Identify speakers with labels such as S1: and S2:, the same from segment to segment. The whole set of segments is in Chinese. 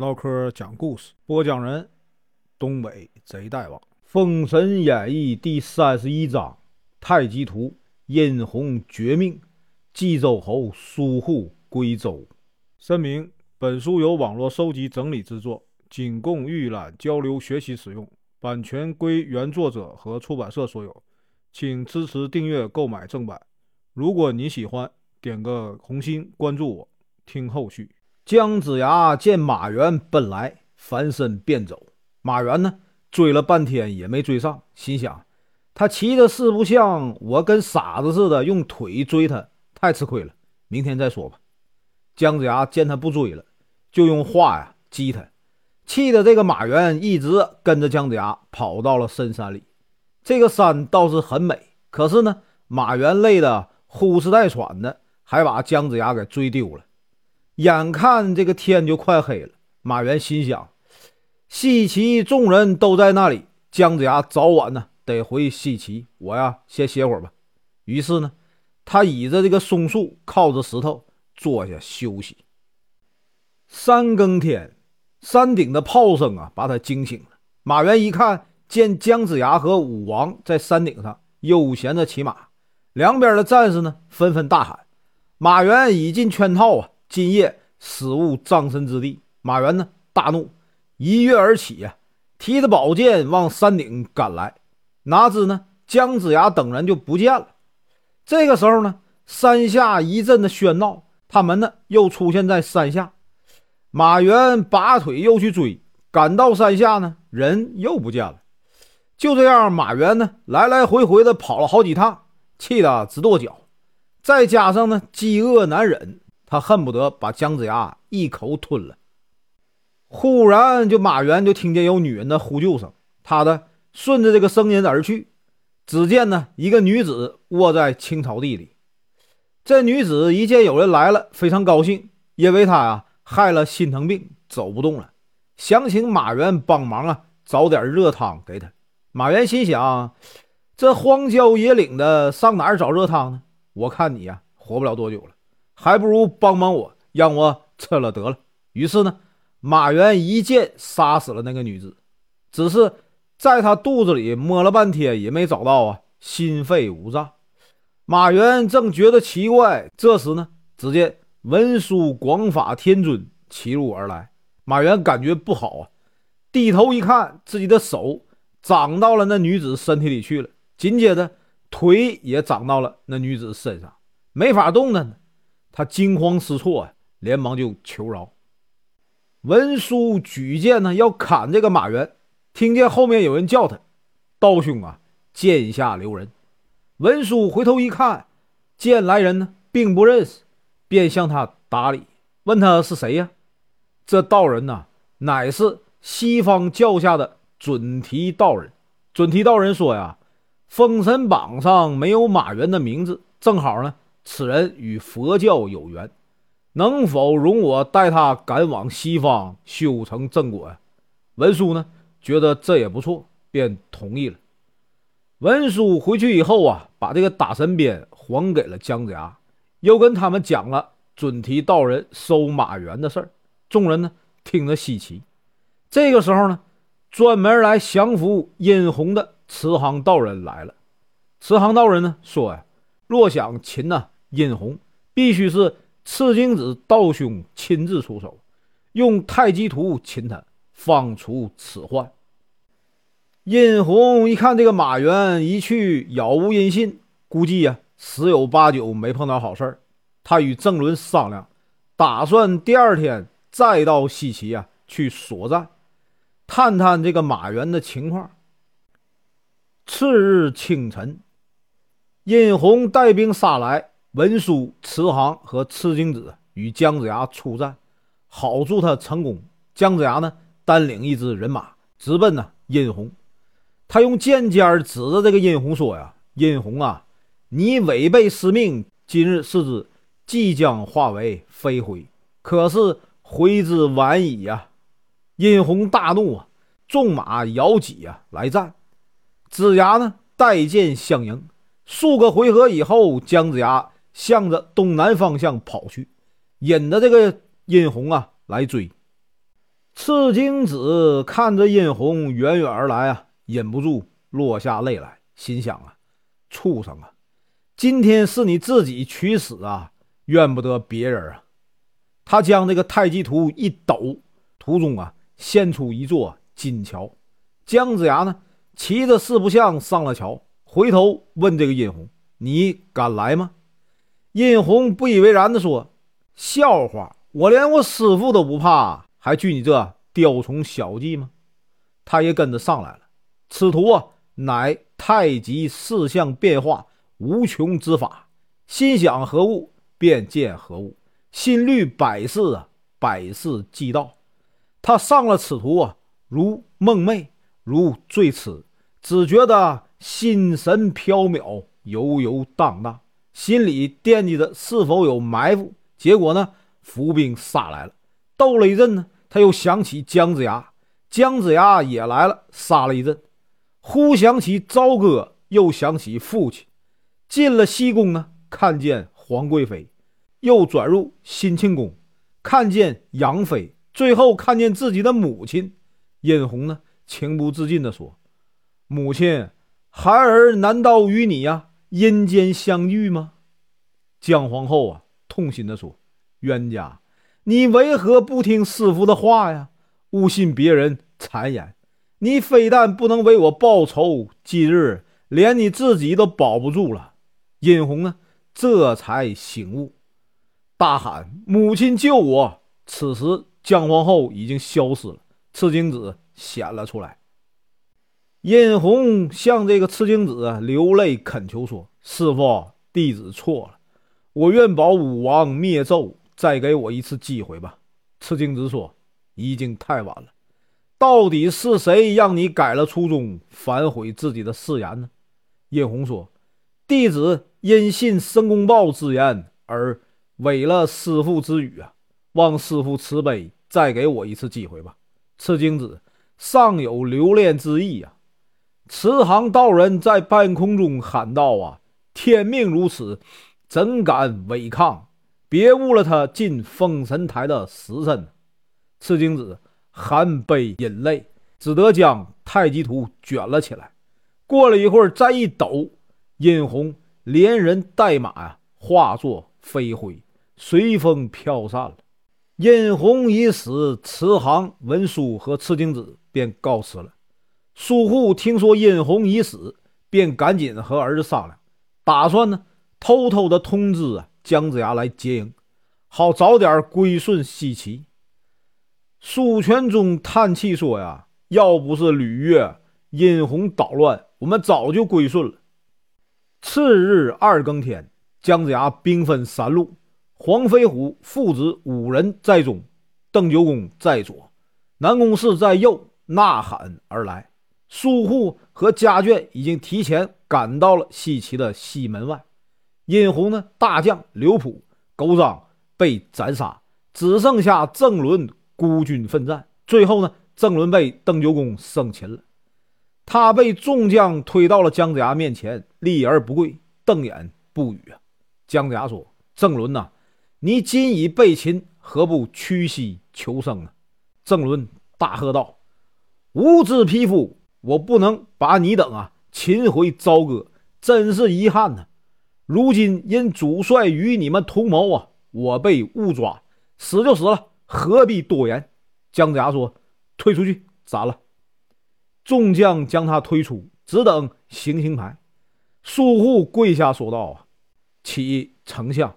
S1: 唠嗑讲故事，播讲人：东北贼大王，《封神演义》第三十一章：太极图，殷红绝命，冀州侯疏忽归州。声明：本书由网络收集整理制作，仅供预览、交流、学习使用，版权归原作者和出版社所有，请支持订阅、购买正版。如果你喜欢，点个红心，关注我，听后续。姜子牙见马原奔来，翻身便走。马原呢，追了半天也没追上，心想：他骑的是不像我跟傻子似的用腿追他，太吃亏了。明天再说吧。姜子牙见他不追了，就用话呀激他，气得这个马原一直跟着姜子牙跑到了深山里。这个山倒是很美，可是呢，马原累得呼哧带喘的，还把姜子牙给追丢了。眼看这个天就快黑了，马原心想：西岐众人都在那里，姜子牙早晚呢得回西岐，我呀先歇会儿吧。于是呢，他倚着这个松树，靠着石头坐下休息。三更天，山顶的炮声啊把他惊醒了。马原一看见姜子牙和武王在山顶上悠闲的骑马，两边的战士呢纷纷大喊：“马原已进圈套啊！”今夜死无葬身之地。马原呢大怒，一跃而起呀，提着宝剑往山顶赶来。哪知呢，姜子牙等人就不见了。这个时候呢，山下一阵的喧闹，他们呢又出现在山下。马原拔腿又去追，赶到山下呢，人又不见了。就这样，马原呢来来回回的跑了好几趟，气得直跺脚。再加上呢，饥饿难忍。他恨不得把姜子牙一口吞了。忽然，就马原就听见有女人的呼救声，他的顺着这个声音而去，只见呢一个女子卧在青草地里。这女子一见有人来了，非常高兴，因为她啊害了心疼病，走不动了，想请马原帮忙啊，找点热汤给她。马原心想：这荒郊野岭的，上哪儿找热汤呢？我看你呀，活不了多久了。还不如帮帮我，让我吃了得了。于是呢，马原一剑杀死了那个女子。只是在他肚子里摸了半天也没找到啊，心肺无脏。马原正觉得奇怪，这时呢，只见文殊广法天尊骑入而来。马原感觉不好啊，低头一看，自己的手长到了那女子身体里去了，紧接着腿也长到了那女子身上，没法动弹呢。他惊慌失措啊，连忙就求饶。文殊举剑呢，要砍这个马原，听见后面有人叫他：“道兄啊，剑下留人。”文殊回头一看，见来人呢，并不认识，便向他打礼，问他是谁呀？这道人呢，乃是西方教下的准提道人。准提道人说呀：“封神榜上没有马原的名字，正好呢。”此人与佛教有缘，能否容我带他赶往西方修成正果呀？文殊呢，觉得这也不错，便同意了。文殊回去以后啊，把这个打神鞭还给了姜子牙，又跟他们讲了准提道人收马原的事儿。众人呢，听着稀奇。这个时候呢，专门来降服殷红的慈航道人来了。慈航道人呢，说呀。若想擒呢殷红，必须是赤精子道兄亲自出手，用太极图擒他，方除此患。殷红一看这个马原一去杳无音信，估计呀十有八九没碰到好事儿。他与郑伦商量，打算第二天再到西岐啊去索战，探探这个马原的情况。次日清晨。殷红带兵杀来，文殊、慈航和赤精子与姜子牙出战，好助他成功。姜子牙呢，单领一支人马直奔呢殷红。他用剑尖指着这个殷红说：“呀，殷红啊，你违背师命，今日是之，即将化为飞灰。可是悔之晚矣呀！”殷红大怒啊，纵马摇戟啊来战。子牙呢，带剑相迎。数个回合以后，姜子牙向着东南方向跑去，引着这个殷红啊来追。赤精子看着殷红远远而来啊，忍不住落下泪来，心想啊，畜生啊，今天是你自己取死啊，怨不得别人啊。他将这个太极图一抖，图中啊现出一座金桥。姜子牙呢，骑着四不像上了桥，回头问这个殷红：“你敢来吗？”殷红不以为然地说：“笑话，我连我师傅都不怕，还惧你这雕虫小技吗？”他也跟着上来了。此图啊，乃太极四象变化无穷之法，心想何物，便见何物。心虑百事啊，百事即到。他上了此图啊，如梦寐，如醉痴，只觉得心神飘渺，游游荡荡，心里惦记着是否有埋伏。结果呢，伏兵杀来了，斗了一阵呢，他又想起姜子牙，姜子牙也来了，杀了一阵。忽想起朝歌，又想起父亲。进了西宫呢，看见皇贵妃。又转入新庆宫，看见杨妃，最后看见自己的母亲殷红呢，情不自禁地说：“母亲，孩儿难道与你呀阴间相遇吗？”姜皇后啊，痛心地说：“冤家，你为何不听师傅的话呀？误信别人谗言，你非但不能为我报仇，今日连你自己都保不住了。”殷红呢，这才醒悟。大喊：“母亲救我！”此时，姜皇后已经消失了，赤精子显了出来。殷红向这个赤精子流泪恳求说：“师傅，弟子错了，我愿保武王灭纣，再给我一次机会吧。”赤精子说：“已经太晚了，到底是谁让你改了初衷，反悔自己的誓言呢？”殷红说：“弟子因信申公豹之言而。”违了师父之语啊！望师父慈悲，再给我一次机会吧。赤精子尚有留恋之意啊！慈航道人在半空中喊道：“啊，天命如此，怎敢违抗？别误了他进封神台的时辰。”赤精子含悲饮泪，只得将太极图卷了起来。过了一会儿，再一抖，殷红连人带马呀，化作飞灰。随风飘散了。殷红已死，慈航、文殊和赤精子便告辞了。苏护听说殷红已死，便赶紧和儿子商量，打算呢偷偷的通知啊姜子牙来接应，好早点归顺西岐。苏全忠叹气说：“呀，要不是吕月、殷红捣乱，我们早就归顺了。”次日二更天，姜子牙兵分三路。黄飞虎父子五人在中，邓九公在左，南宫氏在右，呐喊而来。苏护和家眷已经提前赶到了西岐的西门外。殷红呢，大将刘普、勾彰被斩杀，只剩下郑伦孤军奋战。最后呢，郑伦被邓九公生擒了。他被众将推到了姜子牙面前，立而不跪，瞪眼不语啊。姜子牙说：“郑伦呐。”你今已被擒，何不屈膝求生呢？郑伦大喝道：“无知匹夫，我不能把你等啊擒回朝歌，真是遗憾呐！如今因主帅与你们同谋啊，我被误抓，死就死了，何必多言？”姜子牙说：“退出去，斩了。”众将将他推出，只等行刑牌。苏护跪下说道：“啊，启丞相。”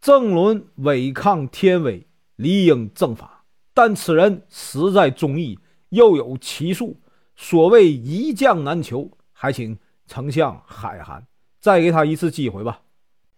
S1: 郑伦违抗天威，理应正法，但此人实在忠义，又有奇术，所谓一将难求，还请丞相海涵，再给他一次机会吧。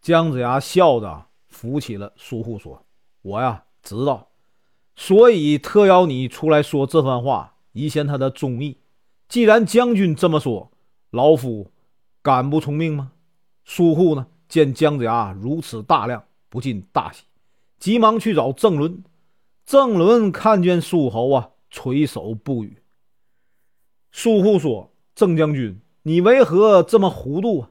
S1: 姜子牙笑着扶起了苏护，说：“我呀知道，所以特邀你出来说这番话，以显他的忠义。既然将军这么说，老夫敢不从命吗？”苏护呢，见姜子牙如此大量。不禁大喜，急忙去找郑伦。郑伦看见苏侯啊，垂首不语。苏护说：“郑将军，你为何这么糊涂啊？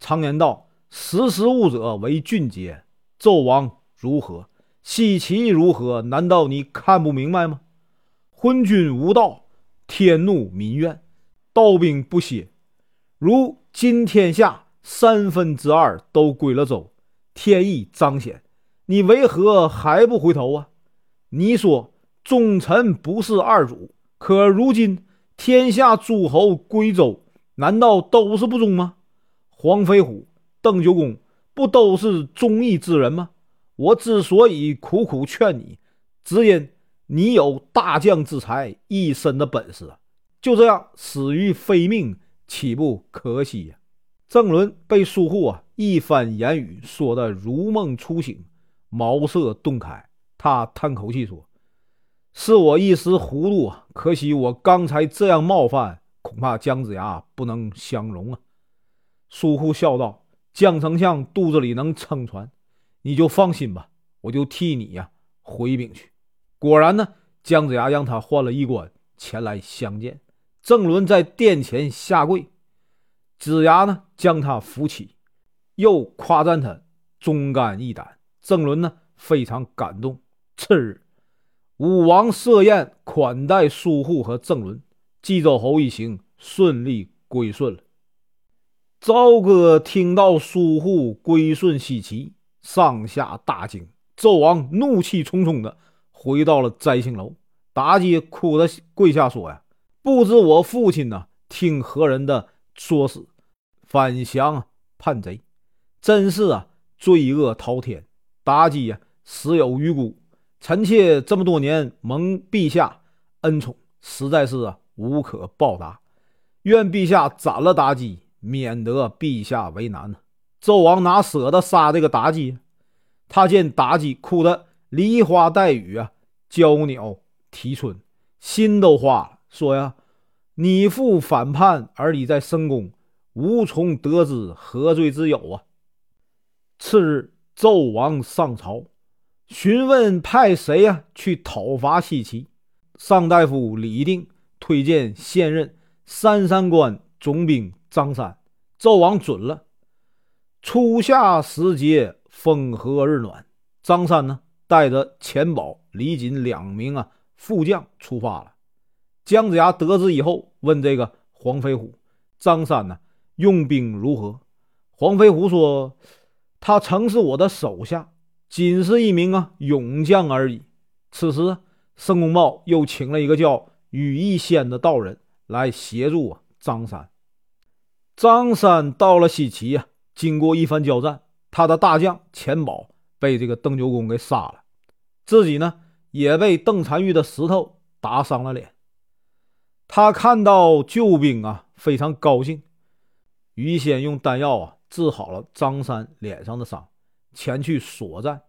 S1: 常言道，识时务者为俊杰。纣王如何？西岐如何？难道你看不明白吗？”昏君无道，天怒民怨，刀兵不歇。如今天下三分之二都归了周，天意彰显，你为何还不回头啊？你说忠臣不是二主，可如今天下诸侯归周，难道都是不忠吗？黄飞虎、邓九公不都是忠义之人吗？我之所以苦苦劝你，只因你有大将之才，一身的本事，就这样死于非命，岂不可惜呀？郑伦被苏护啊一番言语说得如梦初醒，茅塞顿开。他叹口气说：“是我一时糊涂啊，可惜我刚才这样冒犯，恐怕姜子牙不能相容啊。”苏护笑道：“姜丞相肚子里能撑船。”你就放心吧，我就替你呀回禀去。果然呢，姜子牙让他换了衣冠前来相见。郑伦在殿前下跪，子牙呢将他扶起，又夸赞他忠肝义胆。郑伦呢非常感动。次日，武王设宴款待苏护和郑伦，冀州侯一行顺利归顺了。赵哥听到苏护归顺西岐。上下大惊，纣王怒气冲冲的回到了摘星楼。妲己哭着跪下说：“呀，不知我父亲呢，听何人的说死，反降叛贼，真是啊，罪恶滔天。妲己呀，死有余辜。臣妾这么多年蒙陛下恩宠，实在是啊，无可报答。愿陛下斩了妲己，免得陛下为难呢。”纣王哪舍得杀这个妲己？他见妲己哭得梨花带雨啊，娇鸟啼春，心都化了，说呀：“你父反叛，而你在深宫，无从得知何罪之有啊？”次日，纣王上朝，询问派谁呀去讨伐西岐。上大夫李定推荐现任三山关总兵张三，纣王准了。初夏时节，风和日暖。张三呢，带着钱宝、李锦两名啊副将出发了。姜子牙得知以后，问这个黄飞虎：“张三呢，用兵如何？”黄飞虎说：“他曾是我的手下，仅是一名啊勇将而已。”此时，申公豹又请了一个叫羽翼仙的道人来协助啊张三。张三到了西岐呀。经过一番交战，他的大将钱宝被这个邓九公给杀了，自己呢也被邓婵玉的石头打伤了脸。他看到救兵啊，非常高兴。于仙用丹药啊治好了张三脸上的伤，前去索战。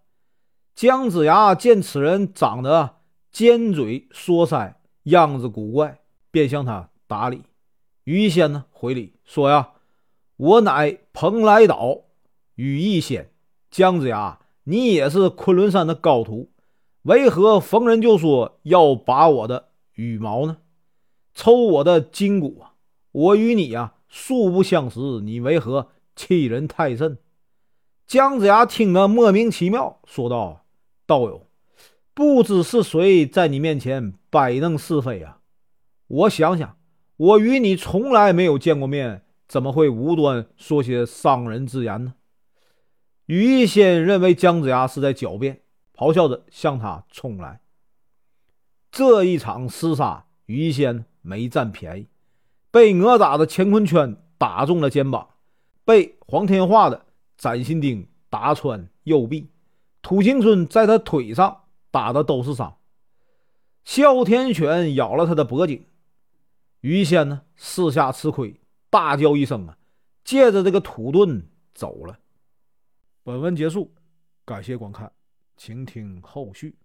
S1: 姜子牙见此人长得尖嘴缩腮，样子古怪，便向他打礼。于仙呢回礼说呀。我乃蓬莱岛羽翼仙姜子牙，你也是昆仑山的高徒，为何逢人就说要拔我的羽毛呢？抽我的筋骨啊！我与你呀素不相识，你为何欺人太甚？姜子牙听得莫名其妙，说道：“道友，不知是谁在你面前摆弄是非啊？我想想，我与你从来没有见过面。”怎么会无端说些伤人之言呢？羽翼仙认为姜子牙是在狡辩，咆哮着向他冲来。这一场厮杀，羽翼仙没占便宜，被哪吒的乾坤圈打中了肩膀，被黄天化的崭新钉打穿右臂，土行孙在他腿上打的都是伤，哮天犬咬了他的脖颈。羽翼仙呢，四下吃亏。大叫一声啊，借着这个土遁走了。本文结束，感谢观看，请听后续。